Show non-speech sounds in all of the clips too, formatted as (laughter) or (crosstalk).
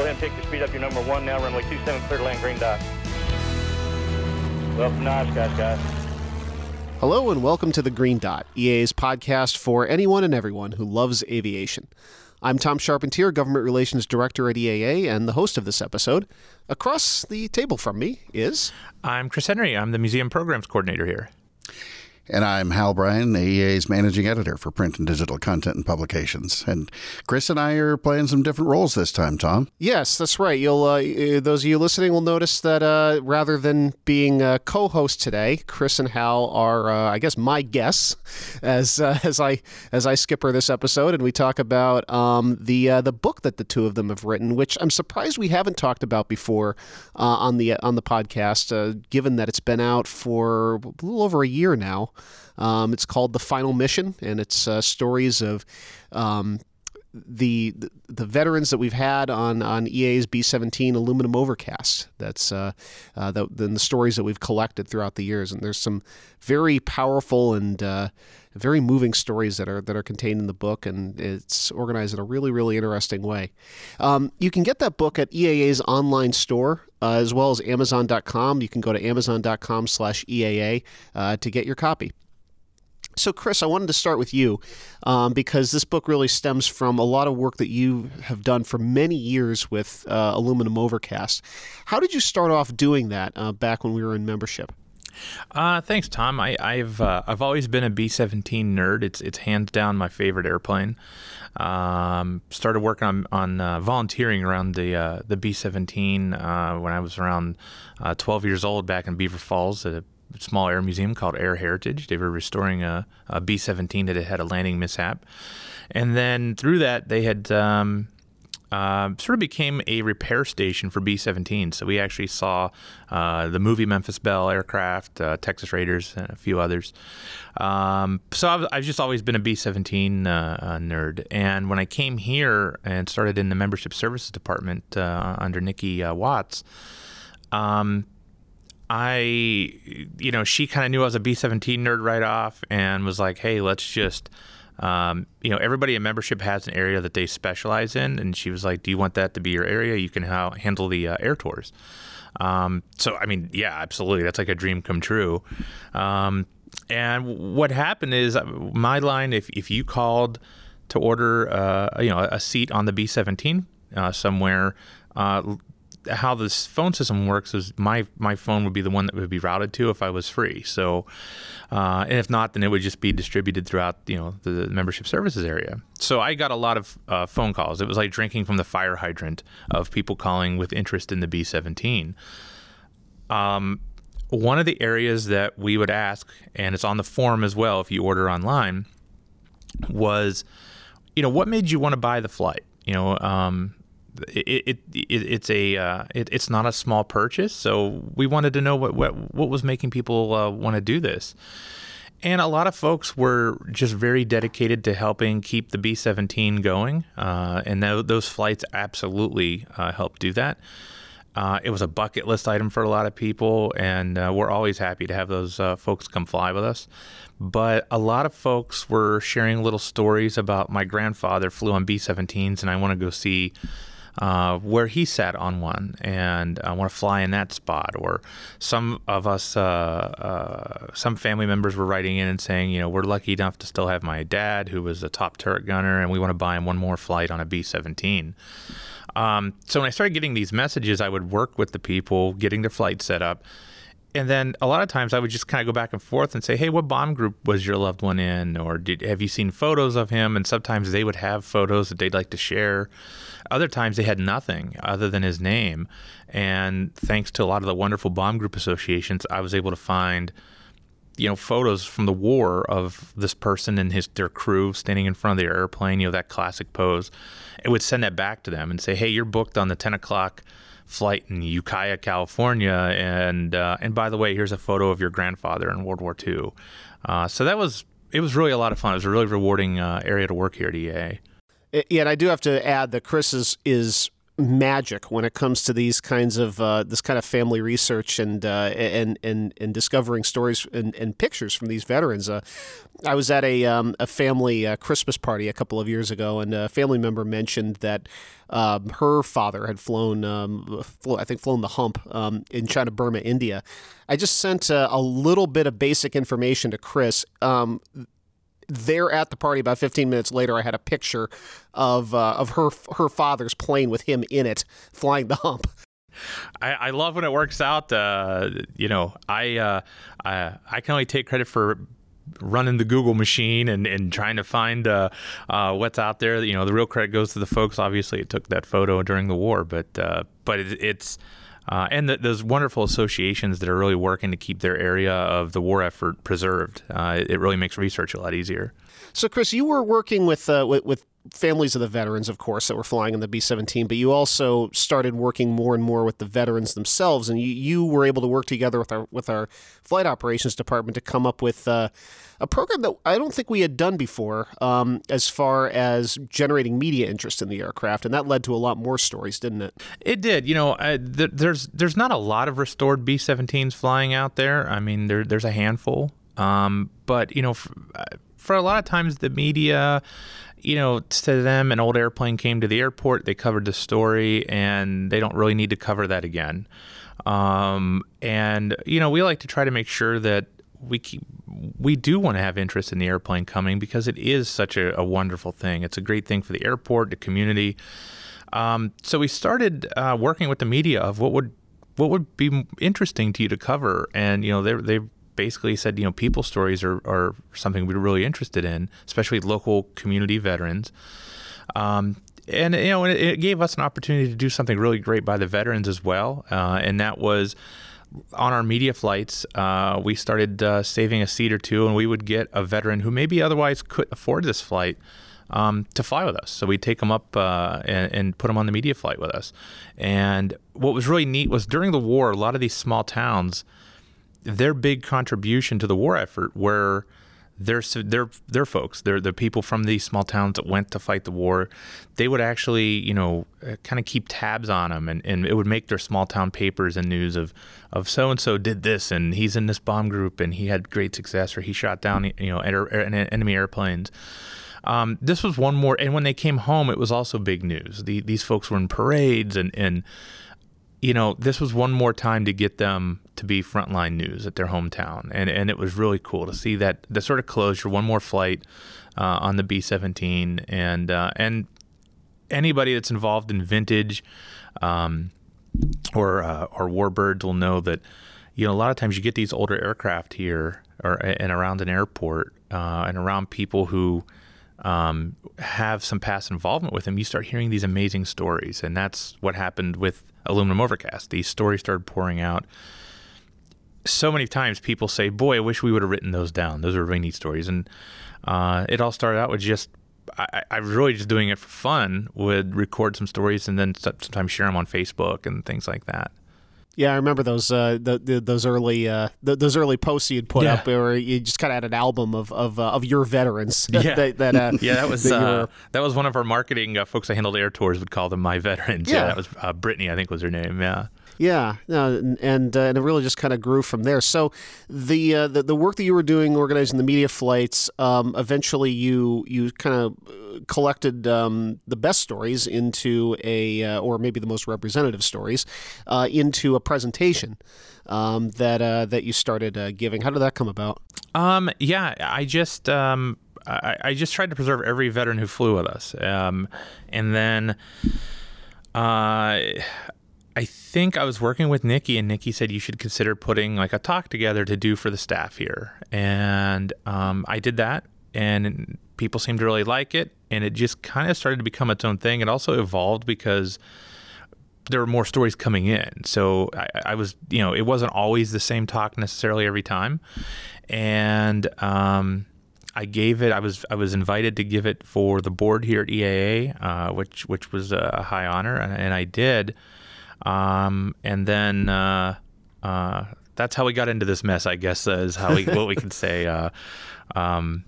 go ahead and pick your speed up. Your number one now, runway 27, clear to land, green dot. Welcome to Oshkosh, guys. Hello and welcome to the Green Dot, EAA's podcast for anyone and everyone who loves aviation. I'm Tom Charpentier, Government Relations Director at EAA, and the host of this episode. Across the table from me is. I'm Chris Henry. I'm the Museum Programs Coordinator here. And I'm Hal Bryan, EAA's managing editor for print and digital content and publications. And Chris and I are playing some different roles this time, Tom. Yes, that's right. You'll uh, those of you listening will notice that uh, rather than being co-host today, Chris and Hal are, uh, I guess, my guests as uh, (laughs) as I as I skipper this episode, and we talk about um, the uh, the book that the two of them have written, which I'm surprised we haven't talked about before on the on the podcast, given that it's been out for a little over a year now. Um, it's called The Final Mission, and it's uh, stories of um, the, the veterans that we've had on on EAA's B-17 aluminum overcast. That's uh, uh, the, the, stories that we've collected throughout the years, and there's some very powerful and uh, very moving stories that are that are contained in the book, and it's organized in a really really interesting way. Um, you can get that book at EAA's online store. Uh, as well as Amazon.com. You can go to Amazon.com slash EAA uh, to get your copy. So, Chris, I wanted to start with you um, because this book really stems from a lot of work that you have done for many years with uh, Aluminum Overcast. How did you start off doing that uh, back when we were in membership? Uh, thanks, Tom. I, have uh, I've always been a B seventeen nerd. It's it's hands down my favorite airplane. Um, started working on on uh, volunteering around the uh, the B seventeen uh, when I was around uh, twelve years old back in Beaver Falls at a small air museum called Air Heritage. They were restoring a a B seventeen that had had a landing mishap, and then through that they had. Um, uh, sort of became a repair station for B 17. So we actually saw uh, the movie Memphis Belle aircraft, uh, Texas Raiders, and a few others. Um, so I've, I've, just always been a B 17 uh, uh, nerd. And when I came here and started in the membership services department uh, under Nikki Watts, um, I, you know, she kind of knew I was a B 17 nerd right off and was like, hey, let's just um, you know, everybody in membership has an area that they specialize in, and she was like, "Do you want that to be your area? You can ha- handle the uh, air tours." Um, so, I mean, yeah, absolutely, that's like a dream come true. Um, and what happened is, uh, my line, if if you called to order, uh, you know, a seat on the B seventeen uh, somewhere, uh, how this phone system works is my my phone would be the one that would be routed to if I was free. So, uh, and if not, then it would just be distributed throughout you know the membership services area. So I got a lot of uh, phone calls. It was like drinking from the fire hydrant of people calling with interest in the B17. Um, one of the areas that we would ask, and it's on the form as well if you order online, was, you know, what made you want to buy the flight? You know, um, it, it, it it's a uh, it, it's not a small purchase. So we wanted to know what what, what was making people uh, want to do this. And a lot of folks were just very dedicated to helping keep the B 17 going. Uh, and th- those flights absolutely uh, helped do that. Uh, it was a bucket list item for a lot of people, and uh, we're always happy to have those uh, folks come fly with us. But a lot of folks were sharing little stories about my grandfather flew on B 17s, and I want to go see uh, where he sat on one and I want to fly in that spot. Or some of us, uh, uh, some family members were writing in and saying, you know, we're lucky enough to still have my dad, who was a top turret gunner, and we want to buy him one more flight on a B 17. Um, so when I started getting these messages, I would work with the people getting their flight set up and then a lot of times I would just kind of go back and forth and say, "Hey, what bomb group was your loved one in?" Or did, have you seen photos of him? And sometimes they would have photos that they'd like to share. Other times they had nothing other than his name. And thanks to a lot of the wonderful bomb group associations, I was able to find, you know, photos from the war of this person and his their crew standing in front of the airplane. You know, that classic pose. It would send that back to them and say, "Hey, you're booked on the 10 o'clock." flight in Ukiah, California, and uh, and by the way, here's a photo of your grandfather in World War II. Uh, so that was it was really a lot of fun. It was a really rewarding uh, area to work here at EAA. And I do have to add that Chris is is magic when it comes to these kinds of uh, this kind of family research and uh, and and and discovering stories and, and pictures from these veterans. Uh, I was at a um, a family uh, Christmas party a couple of years ago, and a family member mentioned that um, her father had flown, um, I think, flown the hump um, in China, Burma, India. I just sent uh, a little bit of basic information to Chris. There at the party about 15 minutes later i had a picture of uh, of her her father's plane with him in it flying the hump I, I love when it works out. Uh, you know, I, uh, I I can only take credit for running the Google machine and, and trying to find uh, uh, what's out there. You know, the real credit goes to the folks. Obviously, it took that photo during the war, but uh, but it, it's uh, and the, those wonderful associations that are really working to keep their area of the war effort preserved. Uh, it, it really makes research a lot easier. So, Chris, you were working with, uh, with, with families of the veterans, of course, that were flying in the B 17, but you also started working more and more with the veterans themselves. And you, you were able to work together with our, with our flight operations department to come up with uh, a program that I don't think we had done before um, as far as generating media interest in the aircraft. And that led to a lot more stories, didn't it? It did. You know, uh, th- there's, there's not a lot of restored B 17s flying out there. I mean, there, there's a handful. Um, but, you know, uh, for a lot of times the media you know, to them, an old airplane came to the airport, they covered the story, and they don't really need to cover that again. Um, and, you know, we like to try to make sure that we keep, we do want to have interest in the airplane coming because it is such a, a wonderful thing. It's a great thing for the airport, the community. Um, so we started uh, working with the media of what would what would be interesting to you to cover, and you know they they basically said, you know, people stories are, are something we're really interested in, especially local community veterans. Um, and you know, it, it, gave us an opportunity to do something really great by the veterans as well, uh, and that was on our media flights. Uh, we started uh, saving a seat or two, and we would get a veteran who maybe otherwise couldn't afford this flight. Um, to fly with us. So we'd take them up uh, and, and, put them on the media flight with us. And what was really neat was during the war, a lot of these small towns their big contribution to the war effort were their their their folks, they're the people from these small towns that went to fight the war. They would actually, you know, uh, kind of keep tabs on them, and, and it would make their small town papers and news of of so and so did this, and he's in this bomb group, and he had great success, or he shot down, you know, enemy airplanes. Um, this was one more, and when they came home, it was also big news. The, these folks were in parades, and and you know, this was one more time to get them to be frontline news at their hometown, and and it was really cool to see that the sort of closure, one more flight uh, on the B seventeen, and uh, and anybody that's involved in vintage um, or uh, or warbirds will know that you know a lot of times you get these older aircraft here or and around an airport uh, and around people who um, have some past involvement with them, you start hearing these amazing stories. And that's what happened with Aluminum Overcast. These stories started pouring out. So many times people say, Boy, I wish we would have written those down. Those are really neat stories. And uh, it all started out with just, I, I, was really just doing it for fun, would record some stories and then sometimes share them on Facebook and things like that. Yeah, I remember those uh, the, the, those early uh, the, those early posts you'd put yeah. up, where you just kind of had an album of of, uh, of your veterans. (laughs) Yeah, that, that uh, (laughs) yeah, that was that, uh, that, was one of our marketing uh, folks. I handled air tours would call them my veterans. Yeah, yeah that was Brittany, I think was her name. Yeah. Yeah, and and, uh, and it really just kind of grew from there. So the, uh, the the work that you were doing, organizing the media flights, um, eventually you you kind of collected um, the best stories into a, uh, or maybe the most representative stories, uh, into a presentation um, that uh, that you started uh, giving. How did that come about? Um, yeah, I just. Um, I, I, just tried to preserve every veteran who flew with us, um, and then uh, I think I was working with Nikki, and Nikki said you should consider putting like a talk together to do for the staff here. And um, I did that, and people seemed to really like it. And it just kind of started to become its own thing. It also evolved because there were more stories coming in. So I, I was, you know, it wasn't always the same talk necessarily every time. And um, I gave it. I was I was invited to give it for the board here at EAA, uh, which which was a high honor, and, and I did. Um, and then uh, uh, that's how we got into this mess, I guess, is how we what we can say. Uh, um,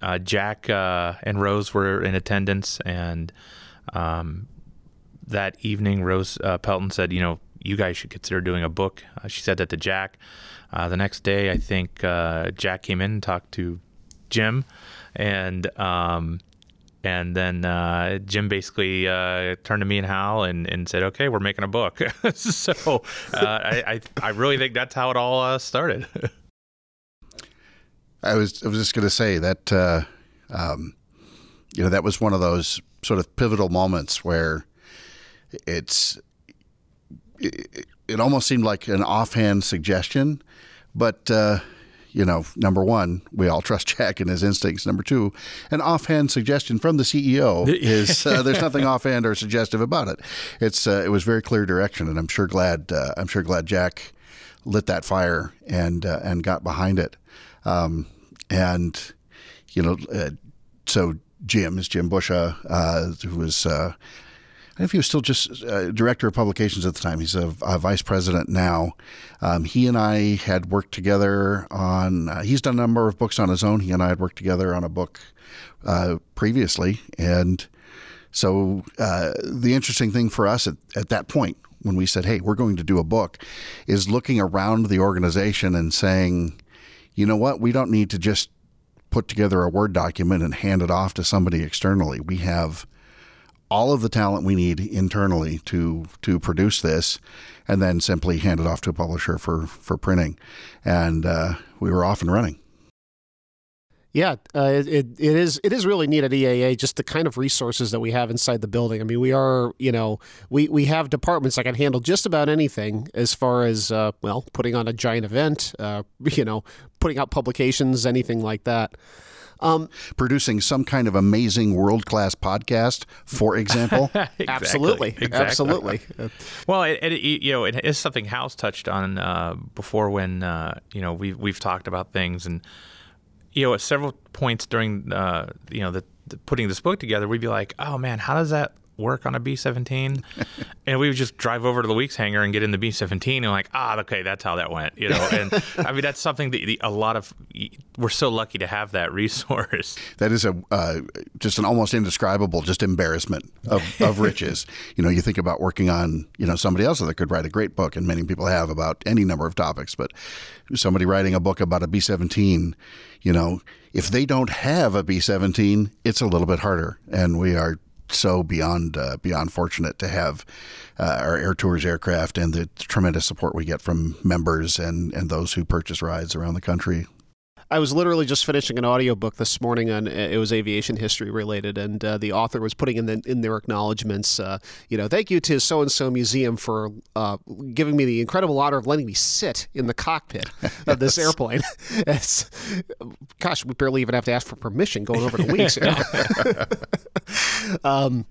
uh, Jack uh, and Rose were in attendance, and um, that evening, Rose uh, Pelton said, you know, you guys should consider doing a book. Uh, she said that to Jack. Uh, the next day, I think uh, Jack came in and talked to Jim, and um, and then uh, Jim basically uh, turned to me and Hal and, and said, "Okay, we're making a book." (laughs) so I, I, I really think that's how it all started. (laughs) I was I was just going to say that um, you know that was one of those sort of pivotal moments where it's it, it almost seemed like an offhand suggestion, but uh, you know, number one, we all trust (laughs) Jack and his instincts. Number two, an offhand suggestion from the CEO (laughs) is uh, there's nothing offhand or suggestive about it. It's uh, it was very clear direction, and I'm sure glad uh, I'm sure glad Jack lit that fire and uh, and got behind it. Um, and you know, uh, so Jim is Jim Busha, who was I if he was still just uh, director of publications at the time. He's a, a vice president now. Um, he and I had worked together on. Uh, he's done a number of books on his own. He and I had worked together on a book uh, previously, and so uh, the interesting thing for us at, at that point when we said, "Hey, we're going to do a book," is looking around the organization and saying, "You know what? We don't need to just." Put together a Word document and hand it off to somebody externally. We have all of the talent we need internally to to produce this, and then simply hand it off to a publisher for for printing, and uh, we were off and running. Yeah, uh, it, it is it is really neat at EAA just the kind of resources that we have inside the building. I mean, we are you know we we have departments that can handle just about anything as far as uh, well putting on a giant event, uh, (laughs) you know, putting out publications, anything like that. Um, Producing some kind of amazing world class podcast, for (laughs) example. exactly. Absolutely, exactly. absolutely. (laughs) well, it, it, you know, it is something Hal's touched on uh, before when uh, you know we've we've talked about things, and you know, at several points during uh, you know the, the putting this book together, we'd be like, oh man, how does that work on a B 17. (laughs) and we would just drive over to the Weeks hangar and get in the B 17 and like, ah, okay, that's how that went, you know? And I mean, that's something that the, a lot of, we're so lucky to have that resource. (laughs) That is a, uh, just an almost indescribable, just embarrassment of, of riches. (laughs) you know, you think about working on, you know, somebody else that could write a great book, and many people have about any number of topics, but somebody writing a book about a B 17, you know, if they don't have a B 17, it's a little bit harder. And we are so beyond uh, beyond fortunate to have uh, our Air Tours aircraft and the tremendous support we get from members and, and those who purchase rides around the country. I was literally just finishing an audiobook this morning on it was aviation history related, and uh, the author was putting in the, in their acknowledgments, uh, you know, thank you to so and so museum for uh, giving me the incredible honor of letting me sit in the cockpit of this (laughs) airplane. (laughs) it's, gosh, we barely even have to ask for permission going over the know? (laughs) um,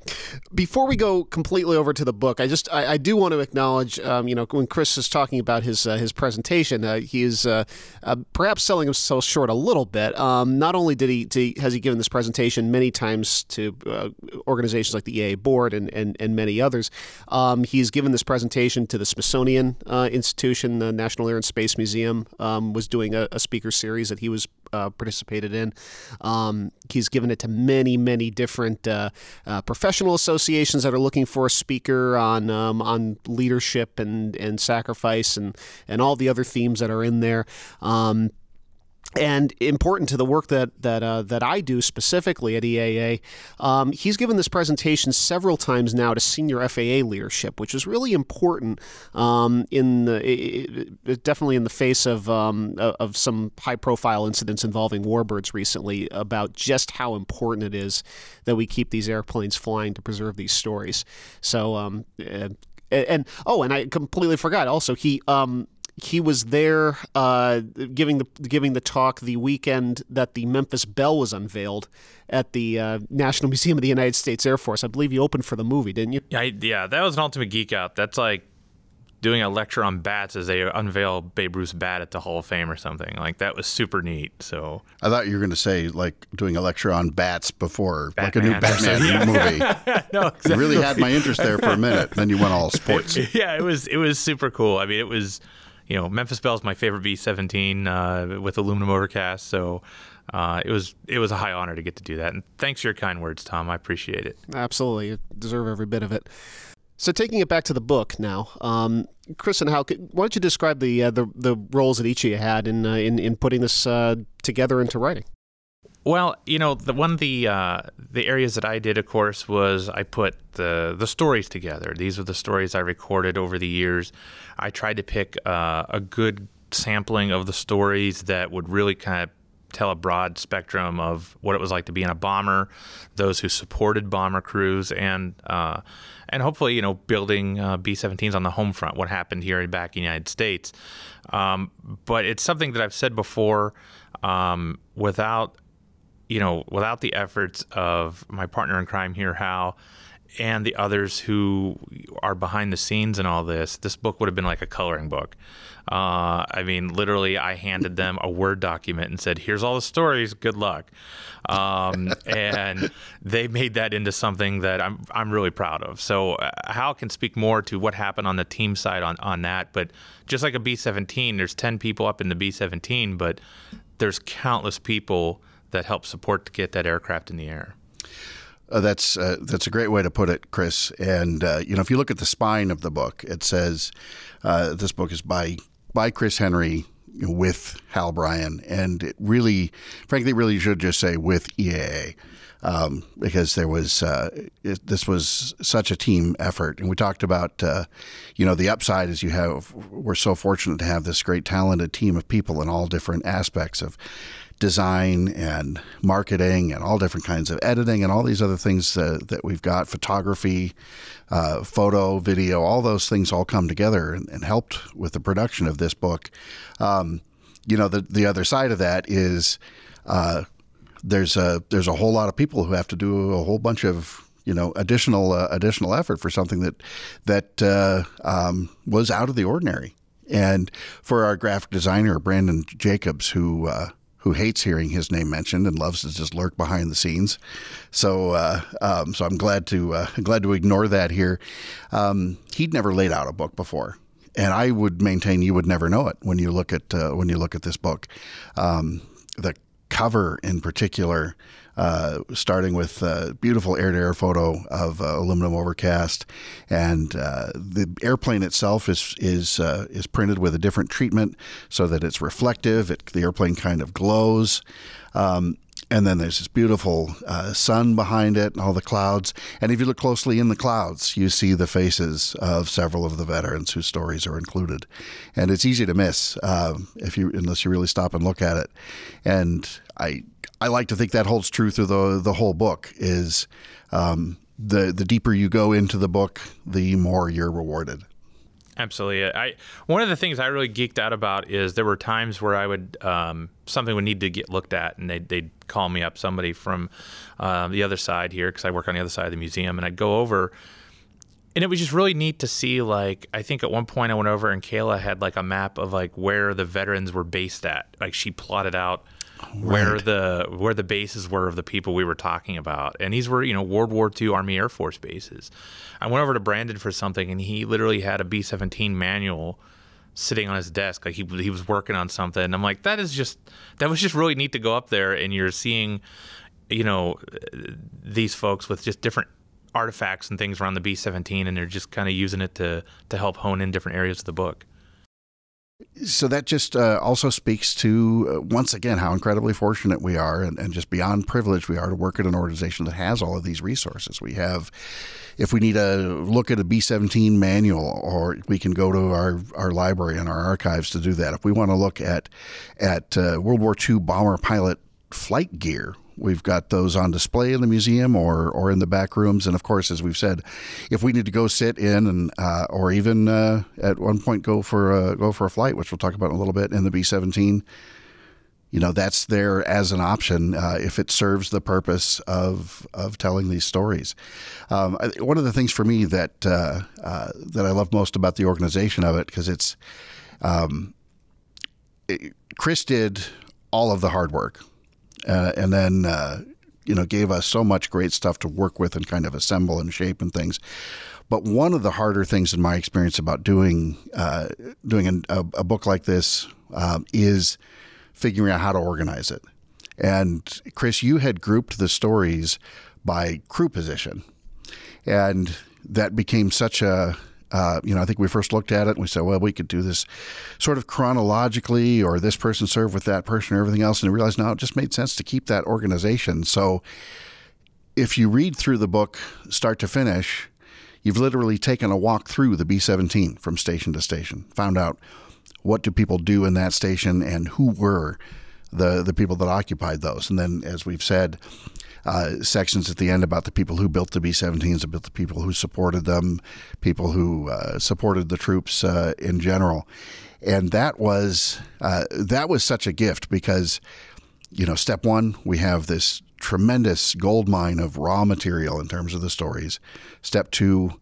before we go completely over to the book, I just I, I do want to acknowledge, um, you know, when Chris is talking about his uh, his presentation, uh, he is uh, perhaps selling himself short a little bit. Um, not only did he, has he given this presentation many times to uh, organizations like the EAA board and, and, and many others, um, he's given this presentation to the Smithsonian uh, Institution, the National Air and Space Museum um, was doing a, a, speaker series that he was uh, participated in. Um, he's given it to many, many different uh, uh, professional associations that are looking for a speaker on um, on leadership and, and sacrifice and, and all the other themes that are in there. Um, and important to the work that that uh, that I do specifically at EAA, um, he's given this presentation several times now to senior FAA leadership, which is really important um, in the it, it, definitely in the face of um, of some high profile incidents involving warbirds recently about just how important it is that we keep these airplanes flying to preserve these stories. So. Um, and, oh, and I completely forgot. Also, he um, he was there uh, giving the giving the talk the weekend that the Memphis Belle was unveiled at the uh, National Museum of the United States Air Force. I believe you opened for the movie, didn't you? Yeah, yeah, that was an ultimate geek out. That's like doing a lecture on bats as they unveil Babe Ruth's bat at the Hall of Fame or something. Like that was super neat. So I thought you were going to say like doing a lecture on bats before, Batman like a new Batman (laughs) movie. (laughs) no, exactly. You really had my interest there for a minute. Then you went all sports. (laughs) yeah, it was it was super cool. I mean, it was you know, Memphis Belle is my favorite B-17 uh, with aluminum overcast. So uh, it was it was a high honor to get to do that. And thanks for your kind words, Tom. I appreciate it. Absolutely, you deserve every bit of it. So taking it back to the book now, um, Chris and Hal, why don't you describe the uh, the, the roles that each of you had in uh, in, in putting this uh, together into writing? Well, you know, the one of the uh, the areas that I did, of course, was I put the the stories together. These are the stories I recorded over the years. I tried to pick uh, a good sampling of the stories that would really kind of tell a broad spectrum of what it was like to be in a bomber, those who supported bomber crews, and uh, and hopefully you know building uh, B-17s on the home front. What happened here back in the United States, um, but it's something that I've said before. Um, without you know, without the efforts of my partner in crime here, Hal, and the others who are behind the scenes and all this, this book would have been like a coloring book. Uh, I mean, literally, I handed them a Word document and said, "Here's all the stories. Good luck." Um, (laughs) and they made that into something that I'm I'm really proud of. So uh, Hal can speak more to what happened on the team side on on that. But just like a B-17, there's 10 people up in the B-17, but there's countless people that help support to get that aircraft in the air. Uh, that's uh, that's a great way to put it, Chris. And uh, you know, if you look at the spine of the book, it says uh, this book is by by Chris Henry with Hal Bryan, and it really, frankly, really should just say with EAA. Um, because there was uh, it, this was such a team effort, and we talked about uh, you know the upside is you have we're so fortunate to have this great talented team of people in all different aspects of design and marketing and all different kinds of editing and all these other things uh, that we've got photography uh, photo video all those things all come together and, and helped with the production of this book. Um, you know the, the other side of that is uh, there's a there's a whole lot of people who have to do a whole bunch of you know additional uh, additional effort for something that that uh, um, was out of the ordinary. And for our graphic designer Brandon Jacobs who uh, who hates hearing his name mentioned and loves to just lurk behind the scenes. So, uh, um, so I'm glad to uh, glad to ignore that here. Um, he'd never laid out a book before, and I would maintain you would never know it when you look at uh, when you look at this book. Um, the cover in particular uh, starting with a beautiful air-to-air photo of uh, aluminum overcast, and uh, the airplane itself is is uh, is printed with a different treatment so that it's reflective. It, the airplane kind of glows. Um, and then there's this beautiful uh, sun behind it and all the clouds. And if you look closely in the clouds, you see the faces of several of the veterans whose stories are included. And it's easy to miss um, if you unless you really stop and look at it. And I I like to think that holds true through the the whole book. Is um, the the deeper you go into the book, the more you're rewarded. Absolutely. I one of the things I really geeked out about is there were times where I would um, something would need to get looked at, and they'd, they'd call me up somebody from uh, the other side here because I work on the other side of the museum, and I'd go over. And it was just really neat to see. Like, I think at one point I went over and Kayla had like a map of like where the veterans were based at. Like, she plotted out where the where the bases were of the people we were talking about, and these were you know World War II Army Air Force bases. I went over to Brandon for something, and he literally had a B seventeen manual sitting on his desk, like he he was working on something. And I'm like, that is just that was just really neat to go up there, and you're seeing, you know, these folks with just different artifacts and things around the B seventeen, and they're just kind of using it to to help hone in different areas of the book so that just uh, also speaks to uh, once again how incredibly fortunate we are and, and, just beyond privileged we are to work at an organization that has all of these resources. We have if we need to look at a b-17 manual or we can go to our, our library and our archives to do that. If we want to look at at uh, world war ii bomber pilot flight gear We've got those on display in the museum or, or in the back rooms. And of course, as we've said, if we need to go sit in and uh, or even uh, at one point go for a, go for a flight, which we'll talk about in a little bit in the B seventeen, you know that's there as an option uh, if it serves the purpose of of telling these stories. Um, one of the things for me that uh, uh, that I love most about the organization of it because it's um, it, Chris did all of the hard work uh, and then uh, you know gave us so much great stuff to work with and kind of assemble and shape and things. But one of the harder things in my experience about doing uh, doing a, a, book like this um, is figuring out how to organize it. And Chris, you had grouped the stories by crew position, and that became such a uh, you know, I think we first looked at it and we said, well, we could do this sort of chronologically, or this person served with that person, or everything else. And we realized, no, it just made sense to keep that organization. So if you read through the book start to finish, you've literally taken a walk through the B 17 from station to station, found out what do people do in that station and who were the, the people that occupied those. And then, as we've said, uh, sections at the end about the people who built the B 17s, about the people who supported them, people who uh, supported the troops uh, in general. And that was uh, that was such a gift because, you know, step one, we have this tremendous gold mine of raw material in terms of the stories. Step two,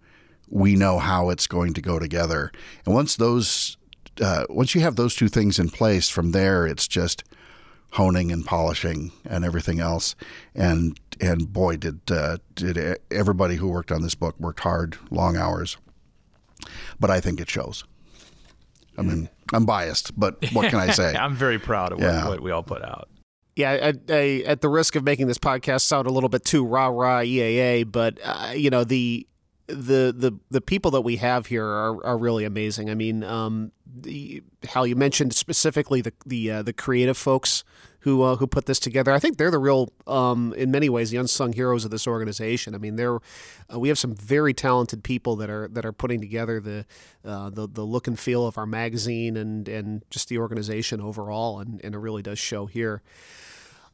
we know how it's going to go together. And once those, uh, once you have those two things in place, from there it's just honing and polishing and everything else. And and boy, did uh, did everybody who worked on this book worked hard, long hours. But I think it shows. I mean, I'm biased, but what can I (laughs) say? I'm very proud of Yeah. what, what we all put out. Yeah, I, I, at the risk of making this podcast sound a little bit too rah rah EAA, but uh, you know the the the the people that we have here are, are really amazing. I mean, um, the, how you mentioned specifically the the uh, the creative folks who uh, who put this together. I think they're the real, um, in many ways, the unsung heroes of this organization. I mean, they're uh, we have some very talented people that are that are putting together the uh, the the look and feel of our magazine and and just the organization overall, and, and it really does show here.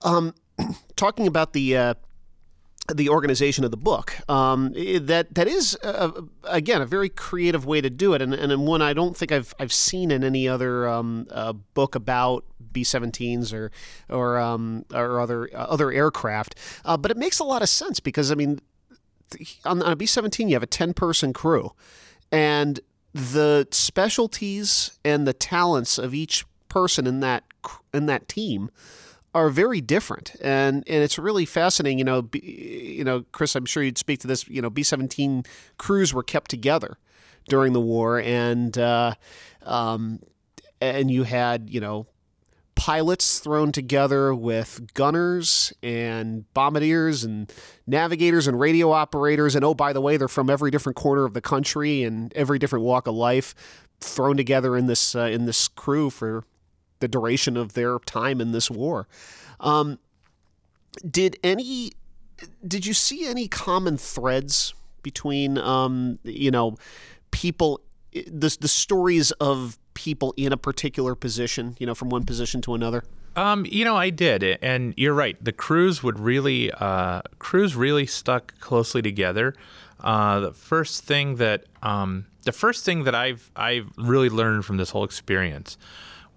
Um, (clears throat) talking about the uh, the organization of the book. Um, that that is uh, again a very creative way to do it, and, and one I don't think I've I've seen in any other um, uh, book about B-17s or or um, or other uh, other aircraft. Uh, but it makes a lot of sense because I mean, on, on a B-17 you have a ten person crew, and the specialties and the talents of each person in that in that team are very different, and and it's really fascinating. You know, B, you know, Chris, I'm sure you'd speak to this. You know, B-17 crews were kept together during the war, and uh, um, and you had you know pilots thrown together with gunners and bombardiers and navigators and radio operators, and oh by the way, they're from every different corner of the country and every different walk of life, thrown together in this uh, in this crew for the duration of their time in this war. Um, did any did you see any common threads between um, you know people the the stories of people in a particular position, you know, from one position to another? Um, you know, I did, and you're right. The crews would really, uh, crews really stuck closely together. Uh, the first thing that, um, the first thing that I've I've really learned from this whole experience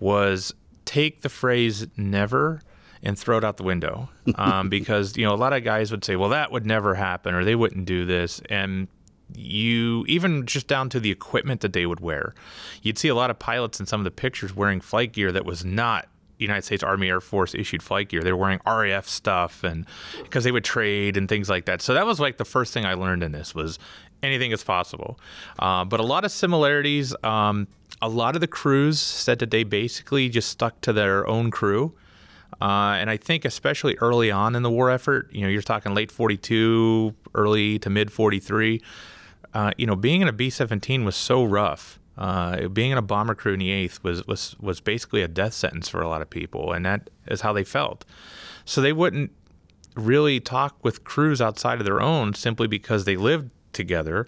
was take the phrase "never" and throw it out the window, (laughs) um, because you know a lot of guys would say, "Well, that would never happen," or "They wouldn't do this," and you even just down to the equipment that they would wear. You'd see a lot of pilots in some of the pictures wearing flight gear that was not United States Army Air Force issued flight gear. They were wearing RAF stuff and because they would trade and things like that. So that was like the first thing I learned in this was anything is possible. Uh, but a lot of similarities. Um, a lot of the crews said that they basically just stuck to their own crew. Uh, and I think especially early on in the war effort, you know, you're talking late 42, early to mid 43. Uh, you know, being in a B-17 was so rough. Uh, being in a bomber crew in the eighth was, was was basically a death sentence for a lot of people, and that is how they felt. So they wouldn't really talk with crews outside of their own simply because they lived together,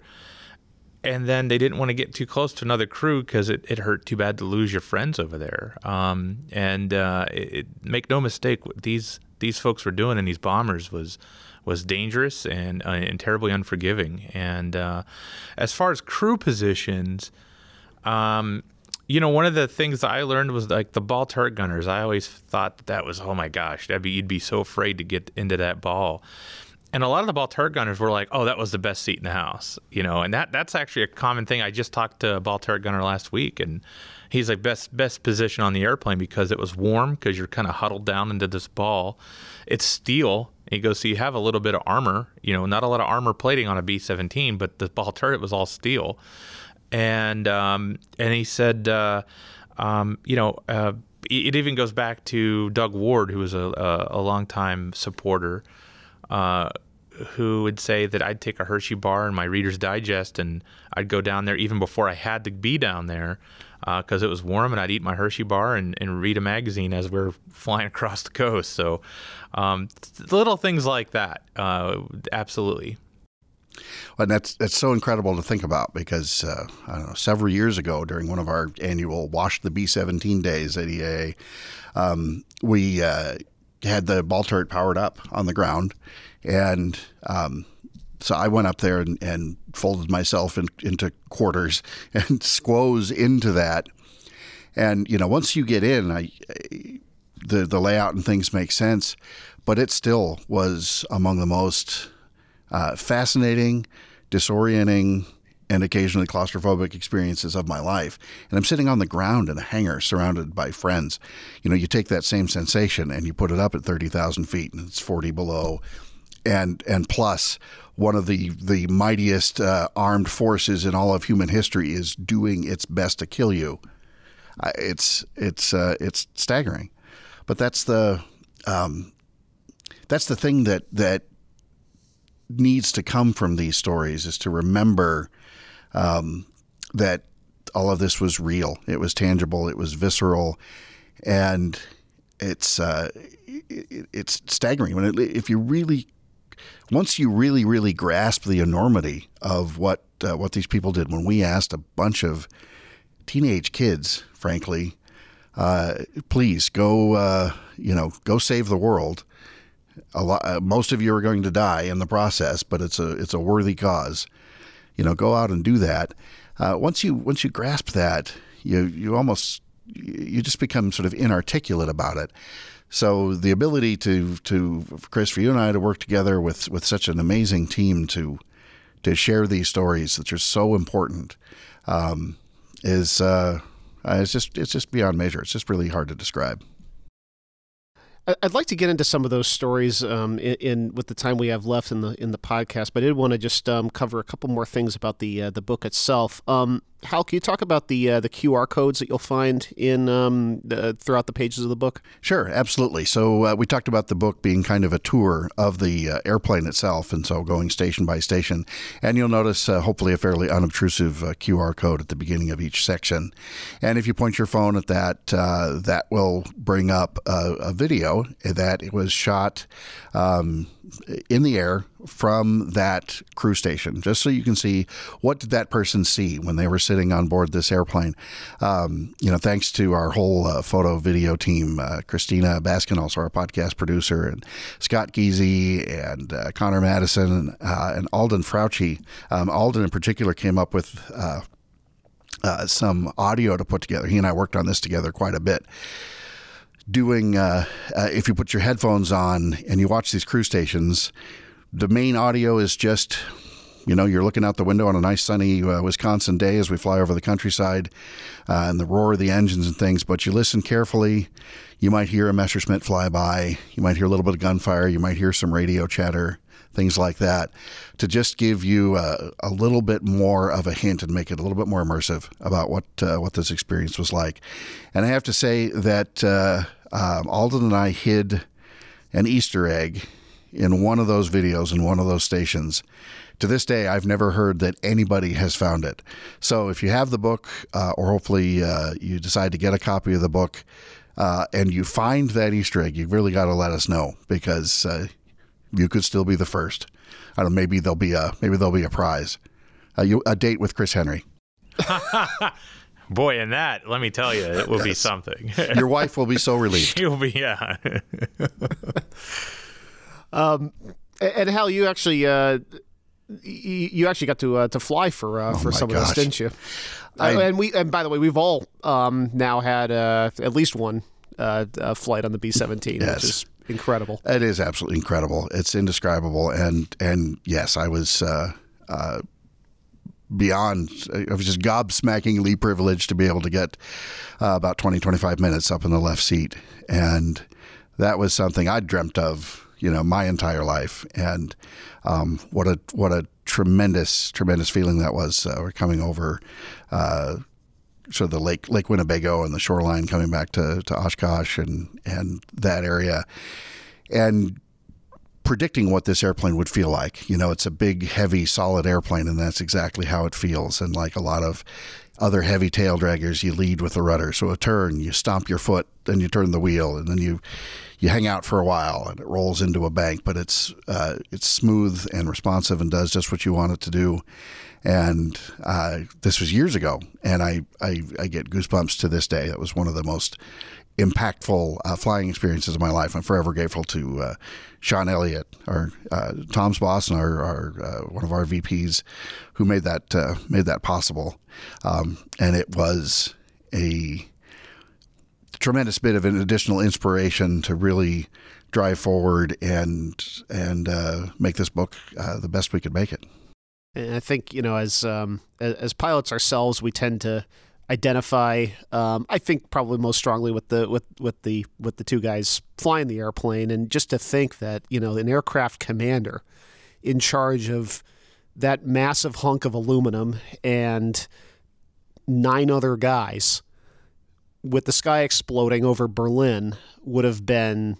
and then they didn't want to get too close to another crew because it, it hurt too bad to lose your friends over there. Um, and uh, it, it, make no mistake, what these these folks were doing in these bombers was was dangerous and, uh, and terribly unforgiving. And uh, as far as crew positions, um, you know, one of the things I learned was like the ball turret gunners. I always thought that, that was, oh my gosh, that'd be, you'd be so afraid to get into that ball. And a lot of the ball turret gunners were like, oh, that was the best seat in the house, you know, and that that's actually a common thing. I just talked to a ball turret gunner last week, and he's like best best position on the airplane because it was warm because you're kind of huddled down into this ball. It's steel. He goes, so you have a little bit of armor, you know, not a lot of armor plating on a B-17, but the ball turret was all steel. And um, and he said, uh, um, you know, uh, it even goes back to Doug Ward, who was a, a, a longtime supporter. Uh, who would say that I'd take a Hershey bar and my Reader's Digest and I'd go down there even before I had to be down there because uh, it was warm and I'd eat my Hershey bar and, and read a magazine as we are (laughs) flying across the coast. So um, little things like that, uh, absolutely. And that's that's so incredible to think about because uh, I don't know several years ago during one of our annual Wash the B seventeen days at EAA, um, we uh, had the ball turret powered up on the ground, and um, so I went up there and, and folded myself in, into quarters (laughs) and squoze into that. And you know, once you get in, I, the the layout and things make sense, but it still was among the most uh, fascinating, disorienting, and occasionally claustrophobic experiences of my life. And I'm sitting on the ground in a hangar surrounded by friends. You know, you take that same sensation and you put it up at 30,000 feet and it's 40 below. And, and plus, one of the, the mightiest uh, armed forces in all of human history is doing its best to kill you. It's, it's, uh, it's staggering. But that's the, um, that's the thing that, that needs to come from these stories is to remember um, that all of this was real. It was tangible. It was visceral, and it's uh, it, it's staggering when it, if you really once you really really grasp the enormity of what uh, what these people did. When we asked a bunch of teenage kids, frankly, uh, please go uh, you know go save the world a lot, uh, most of you are going to die in the process, but it's a it's a worthy cause. You know, go out and do that. Uh, once you once you grasp that, you you almost you just become sort of inarticulate about it. So the ability to to Chris for you and I to work together with with such an amazing team to to share these stories that are so important um, is uh, it's just it's just beyond measure. It's just really hard to describe. I'd like to get into some of those stories um, in, in, with the time we have left in the in the podcast, but I did want to just um, cover a couple more things about the uh, the book itself. Um, Hal, can you talk about the uh, the QR codes that you'll find in um, the, throughout the pages of the book? Sure, absolutely. So uh, we talked about the book being kind of a tour of the uh, airplane itself, and so going station by station. And you'll notice, uh, hopefully, a fairly unobtrusive uh, QR code at the beginning of each section. And if you point your phone at that, uh, that will bring up a, a video that it was shot. Um, in the air from that crew station, just so you can see what did that person see when they were sitting on board this airplane. Um, you know, thanks to our whole uh, photo video team, uh, Christina Basken, also our podcast producer, and Scott Geezy and uh, Connor Madison uh, and Alden Frautschi. Um, Alden in particular came up with. Uh, uh, some audio to put together. He and I worked on this together quite a bit doing uh, uh, if you put your headphones on and you watch these crew stations, the main audio is just you know you're looking out the window on a nice sunny uh, Wisconsin day as we fly over the countryside uh, and the roar of the engines and things. But you listen carefully, you might hear a Messerschmitt fly by, you might hear a little bit of gunfire, you might hear some radio chatter things like that, to just give you a, a, little bit more of a hint and make it a little bit more immersive about what uh, what this experience was like. And I have to say that uh, um, Alden and I hid an Easter egg in one of those videos in one of those stations. To this day, I've never heard that anybody has found it. So if you have the book, uh, or hopefully uh, you decide to get a copy of the book, uh, and you find that Easter egg, you've really got to let us know because uh, you could still be the first. I don't know. Maybe there'll be a maybe there'll be a prize. Uh, you, a date with Chris Henry. (laughs) Boy, and that let me tell you, it will yes. be something. (laughs) Your wife will be so relieved. She'll be yeah. (laughs) um, and Hal, you actually uh, you actually got to uh, to fly for uh, oh for some gosh. of this, didn't you? I, and we and by the way, we've all um, now had uh, at least one uh, flight on the B seventeen, yes. which is incredible. It is absolutely incredible. It's indescribable, and and yes, I was. Uh, uh, beyond, I was just gobsmackingly privileged to be able to get uh, about 20, 25 minutes up in the left seat. And that was something I'd dreamt of, you know, my entire life. And um, what a, what a tremendous, tremendous feeling that was. Uh, coming over, uh, sort of the Lake Lake Winnebago and the shoreline coming back to, to Oshkosh and and that area, and predicting what this airplane would feel like. You know, it's a big, heavy, solid airplane, and that's exactly how it feels. And like a lot of other heavy tail draggers, you lead with the rudder. So a turn, you stomp your foot, then you turn the wheel, and then you you hang out for a while, and it rolls into a bank. But it's uh, it's smooth and responsive, and does just what you want it to do. And uh, this was years ago, and I, I I get goosebumps to this day. That was one of the most impactful uh, flying experiences of my life. I'm forever grateful to uh, Sean Elliott, our uh, Tom's boss, and our, our uh, one of our VPs, who made that uh, made that possible. Um, and it was a tremendous bit of an additional inspiration to really drive forward and and uh, make this book the best we could make it. And I think you know, as um, as pilots ourselves, we tend to identify. Um, I think probably most strongly with the with with the with the two guys flying the airplane, and just to think that you know an aircraft commander in charge of that massive hunk of aluminum and nine other guys with the sky exploding over Berlin would have been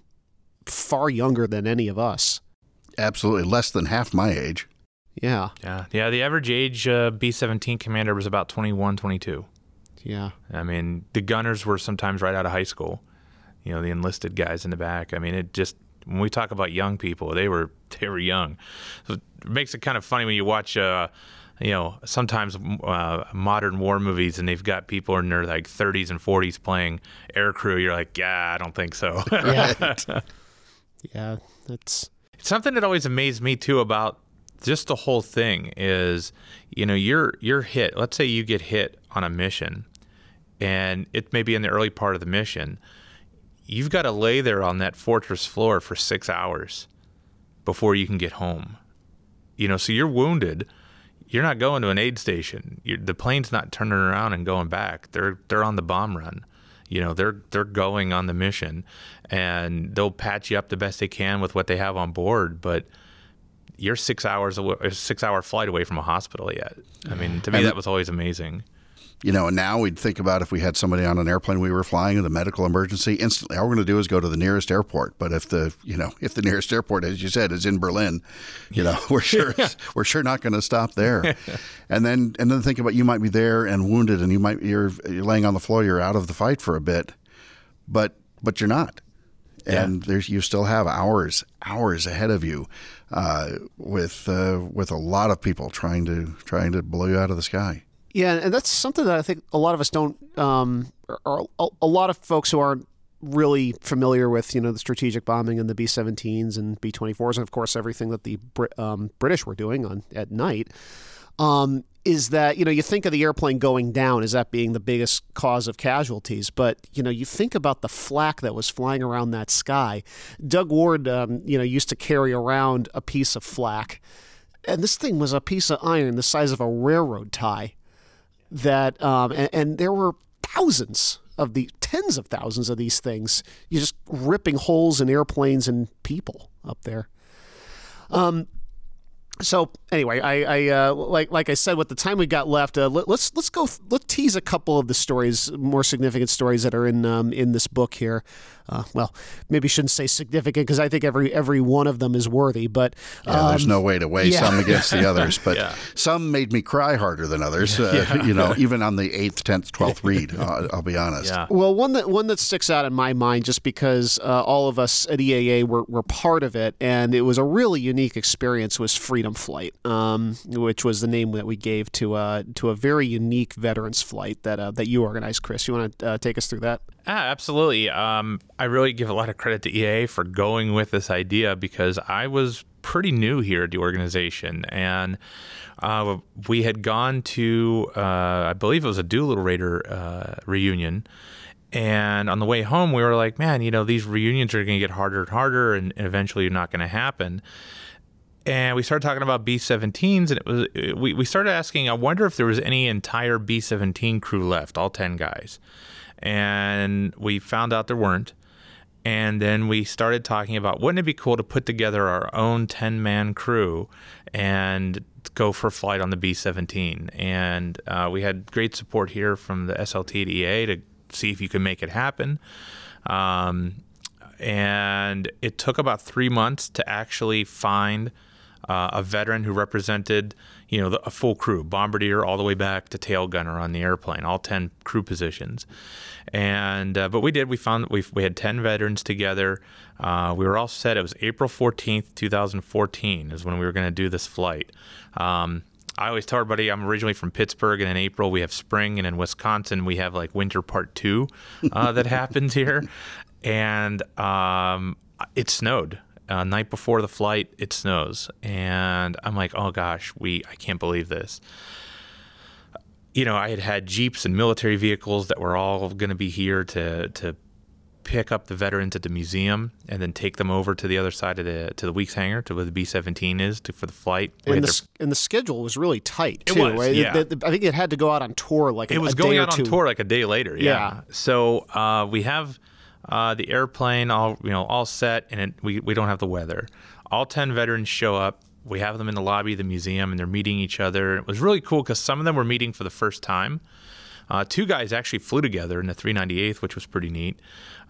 far younger than any of us. Absolutely, less than half my age. Yeah. Yeah. Yeah. The average age uh, B 17 commander was about 21, 22. Yeah. I mean, the gunners were sometimes right out of high school. You know, the enlisted guys in the back. I mean, it just when we talk about young people, they were (laughs) they were young. So it makes it kind of funny when you watch. Uh, you know, sometimes uh, modern war movies, and they've got people in their like 30s and 40s playing air crew. You're like, yeah, I don't think so. (laughs) yeah, (laughs) yeah, that's something that always amazed me too about just the whole thing is, you know, you're you're hit. Let's say you get hit on a mission, and it may be in the early part of the mission, you've got to lay there on that fortress floor for six hours before you can get home. You know, so you're wounded. You're not going to an aid station. You're, the plane's not turning around and going back. They're they're on the bomb run. You know, they're they're going on the mission, and they'll patch you up the best they can with what they have on board. But you're six hours away, six hour flight away from a hospital yet. I mean, to me, that was always amazing you know, and now we'd think about if we had somebody on an airplane we were flying in a medical emergency, instantly all we're going to do is go to the nearest airport. But if the, you know, if the nearest airport, as you said, is in Berlin, you know, we're sure (laughs) we're sure not going to stop there. (laughs) and then and then think about you might be there and wounded, and you might you're you're laying on the floor, you're out of the fight for a bit, but but you're not. And there's you still have hours hours ahead of you, uh, with uh, with a lot of people trying to trying to blow you out of the sky. Yeah, and that's something that I think a lot of us don't, um, or a lot of folks who aren't really familiar with, you know, the strategic bombing and the B-17s and B-24s, and of course everything that the um, British were doing on at night. Um, is that you know you think of the airplane going down as that being the biggest cause of casualties, but you know you think about the flak that was flying around that sky. Doug Ward, um, you know, used to carry around a piece of flak, and this thing was a piece of iron the size of a railroad tie that, um, and, and there were thousands of the tens of thousands of these things. You're just ripping holes in airplanes and people up there. Um, so anyway, I, I uh, like like I said, with the time we got left, uh, let, us let's, let's go let's tease a couple of the stories, more significant stories that are in um, in this book here. Uh, well, maybe shouldn't say significant because I think every every one of them is worthy. But um, yeah, there's no um, way to weigh yeah. some against the (laughs) others. But yeah. some made me cry harder than others. Uh, you know, (laughs) even on the eighth, tenth, twelfth read. Uh, I'll be honest. Yeah. Well, one that one that sticks out in my mind just because uh, all of us at EAA were, were part of it, and it was a really unique experience. Was Freedom Flight, um, which was the name that we gave to uh, to a very unique veterans flight that uh, that you organized, Chris. You want to take us through that? Ah, absolutely. Um, I really give a lot of credit to EAA for going with this idea because I was pretty new here at the organization, and uh, we had gone to, uh, I believe it was a Doolittle Raider uh, reunion. And on the way home, we were like, man, you know, these reunions are going to get harder and harder, and, eventually not going to happen. And we started talking about B-17s, and it was we, we started asking, I wonder if there was any entire B-17 crew left, all 10 guys and we found out there weren't. And then we started talking about wouldn't it be cool to put together our own 10 man crew and go for a flight on the B 17? And uh, we had great support here from the SLTDA to see if you could make it happen. Um, and it took about three months to actually find uh, a veteran who represented, you know, the, a full crew, bombardier all the way back to tail gunner on the airplane, all ten crew positions. And uh, but we did. We found we we had ten veterans together. Uh, we were all set. It was April fourteenth, two thousand fourteen, is when we were going to do this flight. Um, I always tell everybody I'm originally from Pittsburgh, and in April we have spring, and in Wisconsin we have like winter part two uh, that (laughs) happens here, and um, it snowed. Uh, night before the flight, it snows, and I'm like, oh gosh, we I can't believe this. You know, I had had jeeps and military vehicles that were all going to be here to to pick up the veterans at the museum and then take them over to the other side of the to the Weeks hangar to where the B seventeen is to, for the flight. And the, s- and the schedule was really tight too. was, right? yeah. The- the- I think it had to go out on tour like it a, was a going out on tour like a day later. Yeah. Yeah. So uh, we have uh, the airplane all you know all set, and it, we we don't have the weather. All ten veterans show up. We have them in the lobby of the museum, and they're meeting each other. It was really cool because some of them were meeting for the first time. Uh, two guys actually flew together in the 398th, which was pretty neat.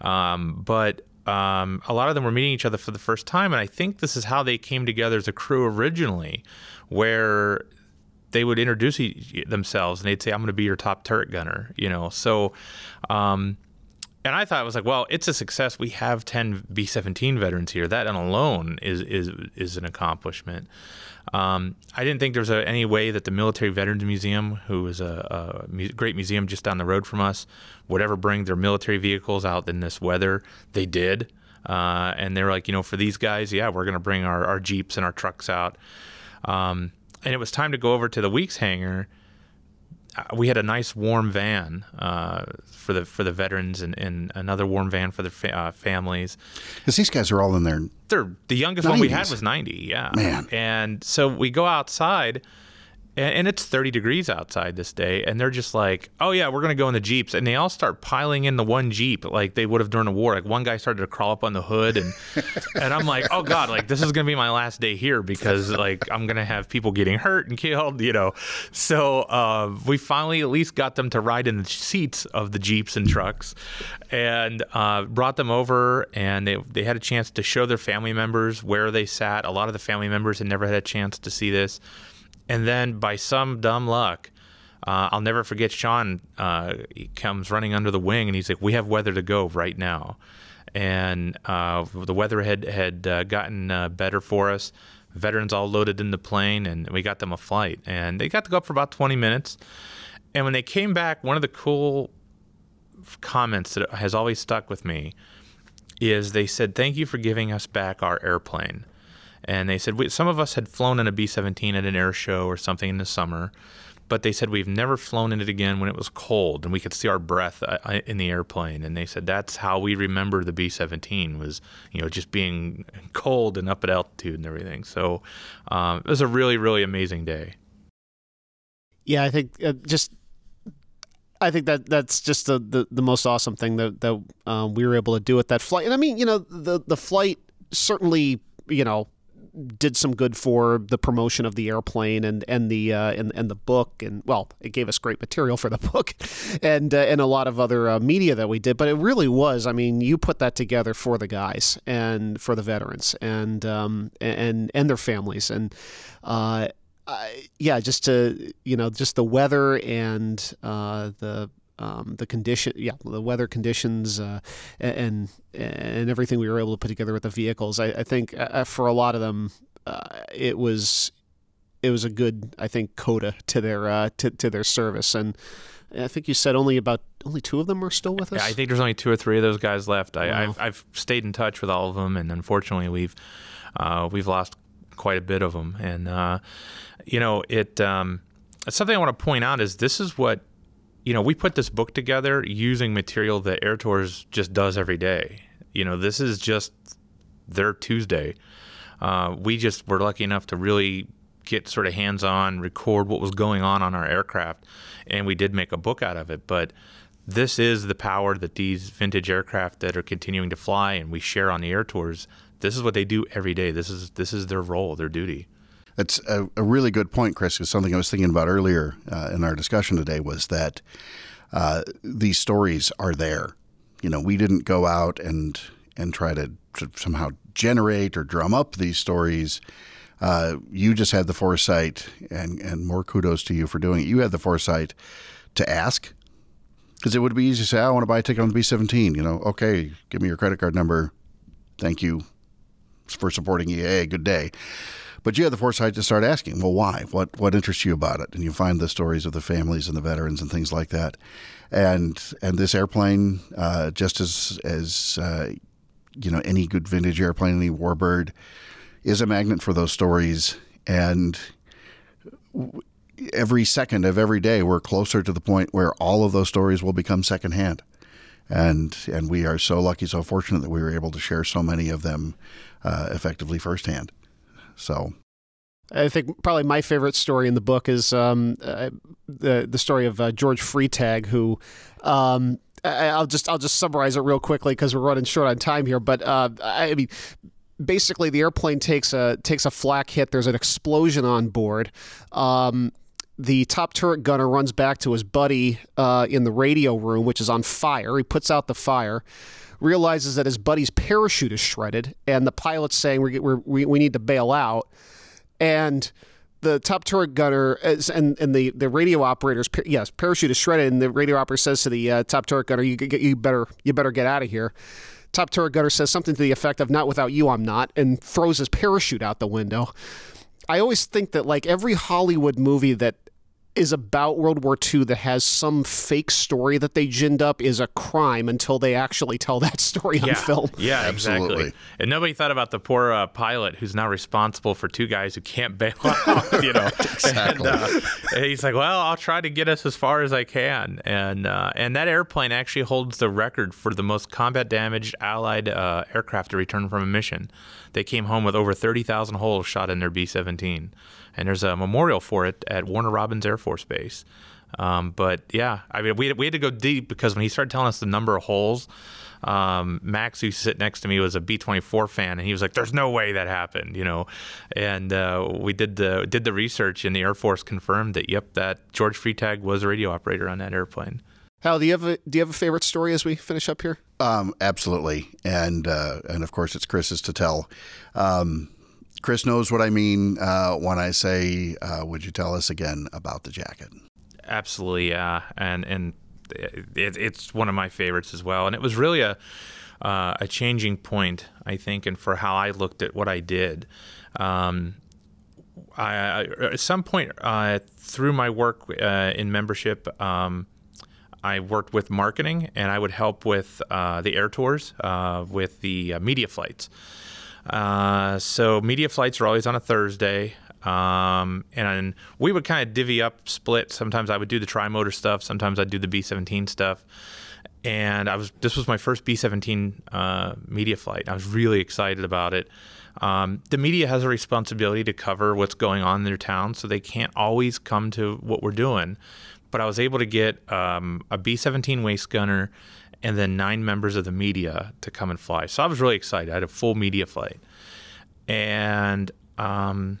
Um, but um, a lot of them were meeting each other for the first time, and I think this is how they came together as a crew originally, where they would introduce themselves and they'd say, "I'm going to be your top turret gunner," you know. So, um, and I thought it was like, well, it's a success. We have 10 B-17 veterans here. That alone is is is an accomplishment. Um, I didn't think there was a, any way that the Military Veterans Museum, who is a, a mu- great museum just down the road from us, would ever bring their military vehicles out in this weather. They did. Uh, and they were like, you know, for these guys, yeah, we're going to bring our, our Jeeps and our trucks out. Um, and it was time to go over to the Weeks hangar. Uh, We had a nice warm van uh, for the for the veterans and, and another warm van for their fa- uh, families Because these guys are all in there. they're the youngest one we had was 90 yeah Man. and so we go outside and, and it's 30 degrees outside this day and they're just like oh yeah we're gonna go in the jeeps and they all start piling in the one jeep like they would have during a war like one guy started to crawl up on the hood and (laughs) and i'm like oh god like this is gonna be my last day here because like i'm gonna have people getting hurt and killed you know? So uh, we finally at least got them to ride in the seats of the jeeps and trucks and uh, brought them over and they, they had a chance to show their family members where they sat. A lot of the family members had never had a chance to see this and then by some dumb luck, uh, I'll never forget Sean. Uh, comes running under the wing and he's like, "We have weather to go right now," and uh, the weather had had uh, gotten uh, better for us. Veterans all loaded in the plane, and we got them a flight. And they got to go up for about 20 minutes. And when they came back, one of the cool comments that has always stuck with me is they said, "Thank you for giving us back our airplane." And they said some of us had flown in a B-17 at an air show or something in the summer, but they said we've never flown in it again when it was cold and we could see our breath uh, uh, in the airplane. And they said that's how we remember the B-17 was, you know, just being cold and up at altitude and everything. So um, it was a really, really amazing day. Yeah, I think uh, just I think that that's just the, the, the most awesome thing that that um, we were able to do with that flight. And I mean, you know, the the flight certainly, you know, did some good for the promotion of the airplane and and the uh, and and the book and well, it gave us great material for the (laughs) book and uh, and a lot of other uh, media that we did. But it really was. I mean, you put that together for the guys and for the veterans and um, and and their families and. Uh, yeah, just to you know, just the weather and uh, the um, the condition, yeah, the weather conditions uh, and and everything we were able to put together with the vehicles. I, I think uh, for a lot of them, uh, it was it was a good, I think, coda to their uh, to to their service. And I think you said only about only two of them are still with us. Yeah, I think there's only two or three of those guys left. I, Wow. I've, I've stayed in touch with all of them, and unfortunately, we've uh, we've lost quite a bit of them. And uh, you know, it um, something I want to point out is this is what you know. We put this book together using material that Air Tours just does every day. You know, this is just their Tuesday. Uh, we just were lucky enough to really get sort of hands on, record what was going on on our aircraft, and we did make a book out of it. But this is the power that these vintage aircraft that are continuing to fly and we share on the air tours. This is what they do every day. This is this is their role, their duty. That's a, a really good point, Chris. Because something I was thinking about earlier uh, in our discussion today was that uh, these stories are there. You know, we didn't go out and and try to, to somehow generate or drum up these stories. Uh, you just had the foresight, and, and more kudos to you for doing it. You had the foresight to ask, because it would be easy to say, I want to buy a ticket on the B 17. You know, okay, give me your credit card number. Thank you for supporting EAA. Good day. But you had the foresight to start asking, well, why? What what interests you about it? And you find the stories of the families and the veterans and things like that. And and this airplane, uh, just as as uh, you know, any good vintage airplane, any warbird, is a magnet for those stories. And every second of every day, we're closer to the point where all of those stories will become secondhand. And and we are so lucky, so fortunate that we were able to share so many of them uh, effectively firsthand. So I think probably my favorite story in the book is um, uh, the the story of uh, George Freitag, who um, I, will just I'll just summarize it real quickly because we're running short on time here. But uh, I mean, basically, the airplane takes a takes a flak hit. There's an explosion on board. Um, the top turret gunner runs back to his buddy uh, in the radio room, which is on fire. He puts out the fire realizes that his buddy's parachute is shredded, and the pilot's saying we we we need to bail out. And the top turret gunner is, and and the the radio operators yes parachute is shredded. And the radio operator says to the uh, top turret gunner you you better you better get out of here. Top turret gunner says something to the effect of not without you I'm not and throws his parachute out the window. I always think that like every Hollywood movie that is about World War II that has some fake story that they ginned up is a crime until they actually tell that story on film. Yeah, Absolutely. exactly. And nobody thought about the poor uh, pilot who's now responsible for two guys who can't bail (laughs) out. You know, (laughs) exactly. And, uh, and he's like, "Well, I'll try to get us as far as I can." And uh, and that airplane actually holds the record for the most combat damaged Allied uh, aircraft to return from a mission. They came home with over thirty thousand holes shot in their B-17 and there's a memorial for it at Warner Robins Air Force Base. Um, but yeah, I mean, we, we had to go deep because when he started telling us the number of holes, um, Max, who sit next to me, was a B twenty four fan, and he was like, "There's no way that happened," you know. And uh, we did the did the research, and the Air Force confirmed that yep, that George Freitag was a radio operator on that airplane. Hal, do you have a do you have a favorite story as we finish up here? Um, absolutely, and uh, and of course it's Chris's to tell. Um, Chris knows what I mean uh, when I say, uh, "Would you tell us again about the jacket?" Absolutely, yeah, and and it, it's one of my favorites as well. And it was really a uh, a changing point, I think, and for how I looked at what I did. Um, I, at some point uh, through my work uh, in membership. Um, I worked with marketing, and I would help with the air tours, with the media flights. Uh, so media flights are always on a Thursday. Um, and we would kind of divvy up, split. Sometimes I would do the tri-motor stuff. Sometimes I'd do the B-17 stuff. And I was this was my first B-17 uh, media flight. I was really excited about it. Um, the media has a responsibility to cover what's going on in their town, so they can't always come to what we're doing. But I was able to get um, a B-17 waste gunner and then nine members of the media to come and fly. So I was really excited. I had a full media flight, and um,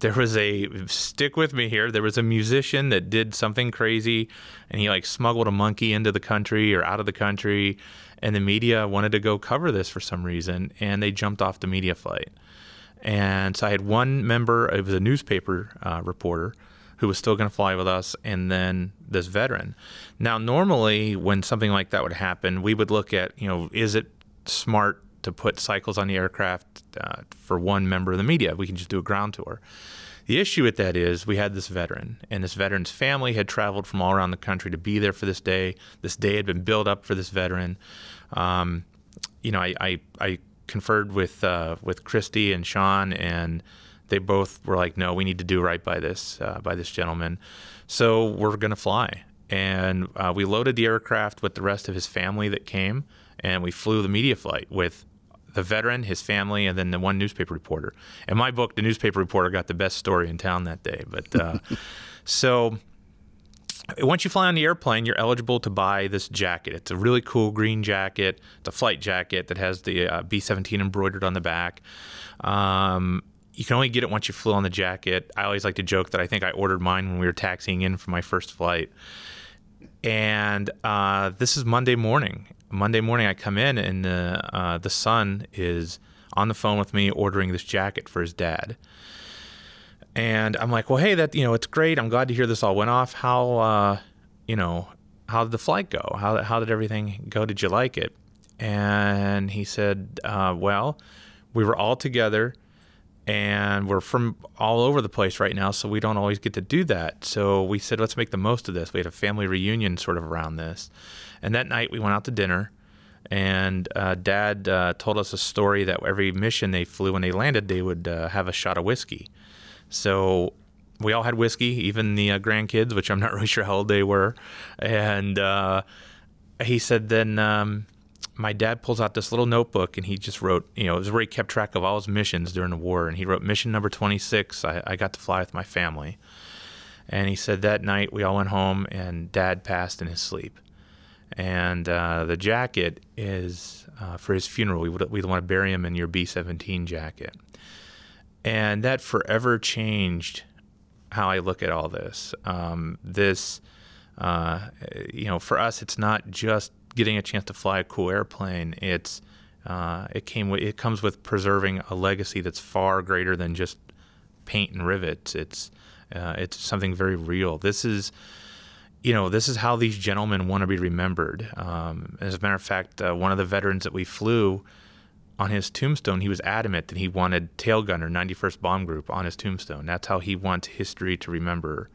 there was a stick with me here. There was a musician that did something crazy, and he like smuggled a monkey into the country or out of the country, and the media wanted to go cover this for some reason, and they jumped off the media flight. And so I had one member, it was a newspaper uh, reporter, who was still going to fly with us, and then this veteran. Now, normally, when something like that would happen, we would look at, you know, is it smart to put cycles on the aircraft uh, for one member of the media? We can just do a ground tour. The issue with that is we had this veteran, and this veteran's family had traveled from all around the country to be there for this day. This day had been built up for this veteran. Um, you know, I, I, I conferred with uh, with Christy and Sean, and they both were like, "No, we need to do right by this uh, by this gentleman." So we're going to fly, and uh, we loaded the aircraft with the rest of his family that came, and we flew the media flight with the veteran, his family, and then the one newspaper reporter. In my book, the newspaper reporter got the best story in town that day. But uh, (laughs) so once you fly on the airplane, you're eligible to buy this jacket. It's a really cool green jacket. It's a flight jacket that has the uh, B 17 embroidered on the back. Um, you can only get it once you flew on the jacket. I always like to joke that I think I ordered mine when we were taxiing in for my first flight. And uh, this is Monday morning, Monday morning, I come in and the uh, the son is on the phone with me ordering this jacket for his dad. And I'm like, well, hey, that you know, it's great. I'm glad to hear this all went off. How, uh, you know, how did the flight go? How how did everything go? Did you like it? And he said, uh, well, we were all together and we're from all over the place right now, so we don't always get to do that. So we said, let's make the most of this. We had a family reunion sort of around this. And that night we went out to dinner, and uh, Dad uh, told us a story that every mission they flew when they landed, they would uh, have a shot of whiskey. So we all had whiskey, even the uh, grandkids, which I'm not (laughs) really sure how old they were. And uh, he said then. Um, my dad pulls out this little notebook and he just wrote, you know, it was where he kept track of all his missions during the war. And he wrote mission number 26. I, I got to fly with my family. And he said that night we all went home and dad passed in his sleep. And uh, the jacket is uh, for his funeral. We would we want to bury him in your B 17 jacket. And that forever changed how I look at all this. Um, this, uh, you know, for us, it's not just getting a chance to fly a cool airplane. It's uh, it came with, it comes with preserving a legacy that's far greater than just paint and rivets. It's uh, it's something very real. This is you know this is how these gentlemen want to be remembered. Um, as a matter of fact, uh, one of the veterans that we flew on his tombstone, he was adamant that he wanted tail gunner 91st Bomb Group on his tombstone. That's how he wants history to remember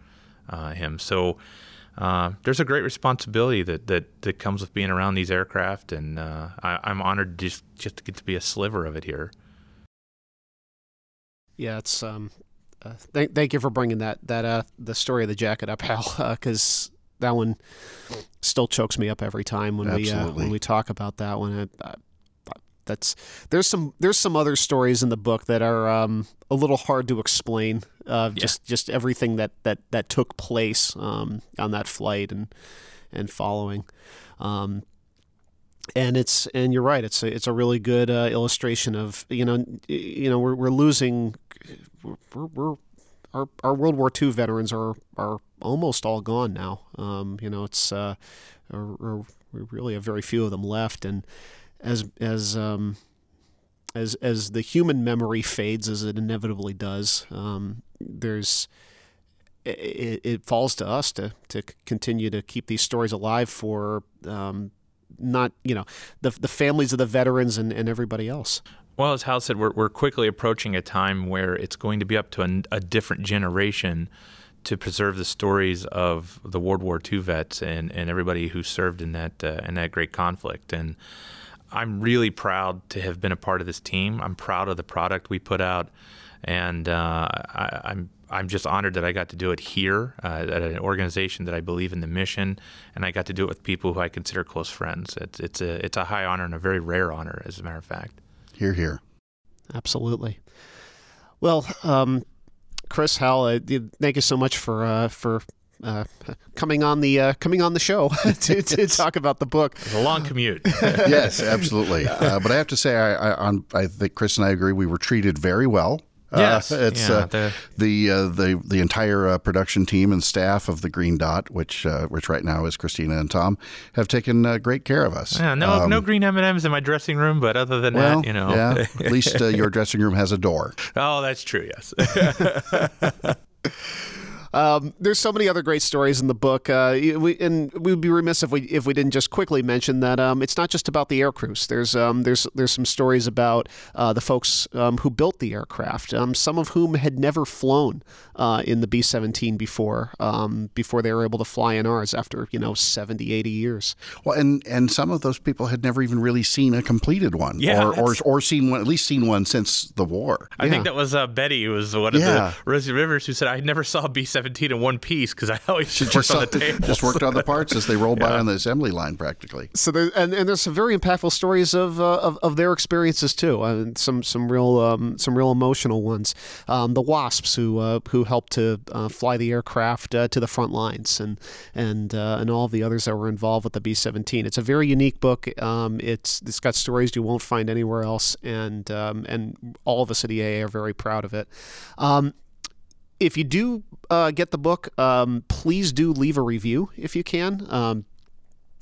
uh, him. So uh, there's a great responsibility that, that, that comes with being around these aircraft, and uh, I, am honored just just to get to be a sliver of it here. Yeah, it's um, uh, thank thank you for bringing that that uh the story of the jacket up, (laughs) Hal, because uh, that one still chokes me up every time when Absolutely. we uh, when we talk about that one. I, I, that's there's some there's some other stories in the book that are um, a little hard to explain. Uh, yeah. Just just everything that that that took place um, on that flight and and following. Um, and it's and you're right. It's a, it's a really good uh, illustration of you know you know we're we're losing we're, we're our, our World War II veterans are are almost all gone now. Um, you know it's uh, we really have very few of them left, and as as um, as as the human memory fades, as it inevitably does, um, there's it, it, falls to us to to continue to keep these stories alive for um, not you know the the families of the veterans and, and everybody else. Well, as Hal said, we're we're quickly approaching a time where it's going to be up to a, a different generation to preserve the stories of the World War II vets and, and everybody who served in that uh, in that great conflict and I'm really proud to have been a part of this team. I'm proud of the product we put out, and uh, I, am I'm, I'm just honored that I got to do it here uh, at an organization that I believe in the mission, and I got to do it with people who I consider close friends. It's it's a it's a high honor and a very rare honor, as a matter of fact. Here, here. Absolutely. Well, um, Chris Hal, uh, thank you so much for uh, for uh, coming on the uh, coming on the show (laughs) to, to (laughs) talk about the book. It's a long commute. yes, absolutely. Uh, but I have to say, I, I, I, think Chris and I agree. We were treated very well. Uh, yes, it's yeah, uh, the the, uh, the the entire production team and staff of the Green Dot, which which right now is Christina and Tom, have taken great care of us. Yeah, no um, no green M and M's in my dressing room, but other than well, that, you know, yeah, (laughs) at least your dressing room has a door. Oh, that's true. Yes. (laughs) (laughs) Um, there's so many other great stories in the book, uh, we, and we'd be remiss if we if we didn't just quickly mention that um, it's not just about the air crews. There's um, there's there's some stories about uh, the folks um, who built the aircraft, um, some of whom had never flown uh, in the B-17 before um, before they were able to fly in ours after you know 70, 80 years. Well, and and some of those people had never even really seen a completed one, yeah, or, or, or seen one at least seen one since the war. I yeah. think that was uh, Betty, who was one of yeah. the Rosie Rivers, who said I never saw a B-17 17 in one piece because I always just, just worked on the tables. Just worked on the parts as they rolled yeah. by on the assembly line, practically. So there, and, and there's some very impactful stories of uh, of, of, their experiences too. Uh, some some real um, some real emotional ones. Um, the Wasps who uh, who helped to uh, fly the aircraft uh, to the front lines, and and uh, and all the others that were involved with the B-17. It's a very unique book. Um, it's it's got stories you won't find anywhere else, and um, and all of us at EAA are very proud of it. Um, if you do uh, get the book, um, please do leave a review if you can. Um,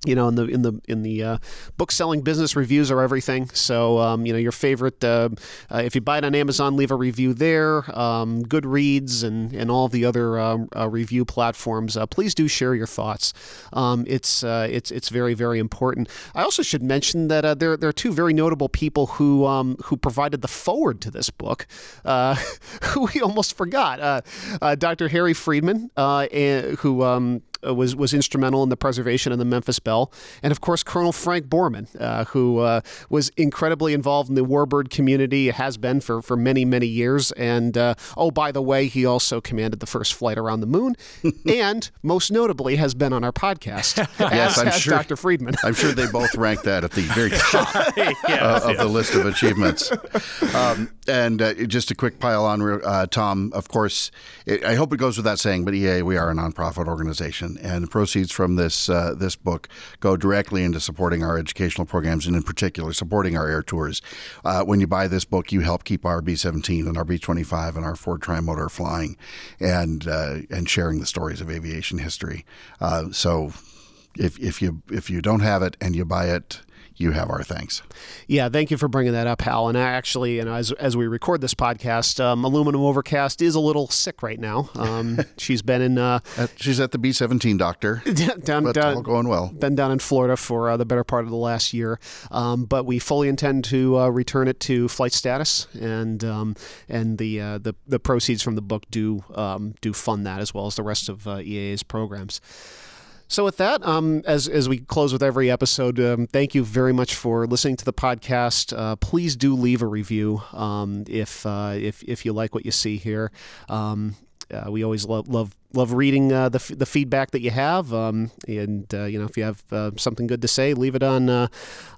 you know, in the in the in the uh, book selling business reviews are everything. So um, you know, your favorite. Uh, uh, if you buy it on Amazon, leave a review there. Um, Goodreads and and all the other um, uh, review platforms. Uh, please do share your thoughts. Um, it's uh, it's it's very very important. I also should mention that there there are two very notable people who um, who provided the forward to this book, (laughs) who we almost forgot. Dr. Harry Friedman, and, who um, uh, was was instrumental in the preservation of the Memphis Belle, and of course Colonel Frank Borman, uh, who uh, was incredibly involved in the warbird community, has been for for many many years. And uh, oh, by the way, he also commanded the first flight around the moon, (laughs) and most notably has been on our podcast. (laughs) yes, I'm sure. Dr. Friedman. I'm sure they both rank that at the very (laughs) top yes, uh, of the list of achievements. Um, and uh, just a quick pile on, Tom. Of course, it, I hope it goes without saying, but EAA, we are a nonprofit organization and proceeds from this uh, this book go directly into supporting our educational programs, and in particular, supporting our air tours. Uh, when you buy this book, you help keep our B-17 and our B-25 and our Ford Trimotor flying, and uh, and sharing the stories of aviation history. Uh, so, if if you if you don't have it and you buy it you have our thanks. Yeah, thank you for bringing that up, Hal. And actually, you know, as, as we record this podcast, um, Aluminum Overcast is a little sick right now. Um, (laughs) she's been in. Uh, at, she's at the B seventeen doctor. (laughs) down, but down, all going well. Been down in Florida for uh, the better part of the last year, um, but we fully intend to uh, return it to flight status, and um, and the, uh, the the proceeds from the book do um, do fund that as well as the rest of uh, EAA's programs. So, with that, um, as, as we close with every episode, um, thank you very much for listening to the podcast. Uh, please do leave a review um, if, uh, if, if you like what you see here. Um, uh, we always love, love love reading uh, the, f- the feedback that you have. Um, and uh, you know, if you have uh, something good to say, leave it on uh,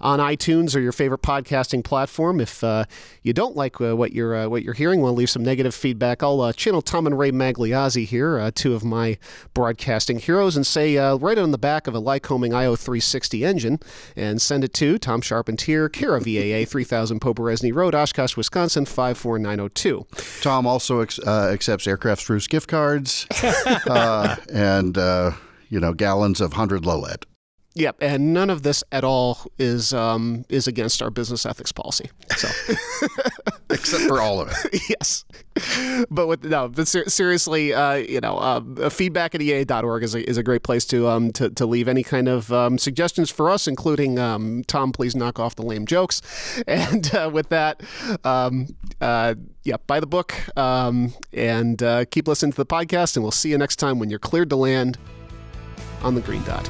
on iTunes or your favorite podcasting platform. If uh, you don't like uh, what you're what you're hearing, want to leave some negative feedback, I'll channel Tom and Ray Magliozzi here, two of my broadcasting heroes, and say write it on the back of a Lycoming IO360 engine and send it to Tom Charpentier, care of VAA, (laughs) 3000 Poberezny Road, Oshkosh, Wisconsin 54902. Tom also ex- accepts aircraft Spruce gift cards. (laughs) uh, and uh, you know gallons of hundred low lead. Yep, and none of this at all is um, is against our business ethics policy. So, (laughs) except for all of it. (laughs) yes, but with no, but ser- seriously, uh, you know, uh, feedback at EAA.org is a, is a great place to um to, to leave any kind of um, suggestions for us, including um, Tom, please knock off the lame jokes. (laughs) And uh, with that, um, uh, yeah, buy the book um, and uh, keep listening to the podcast, and we'll see you next time when you're cleared to land on the green dot.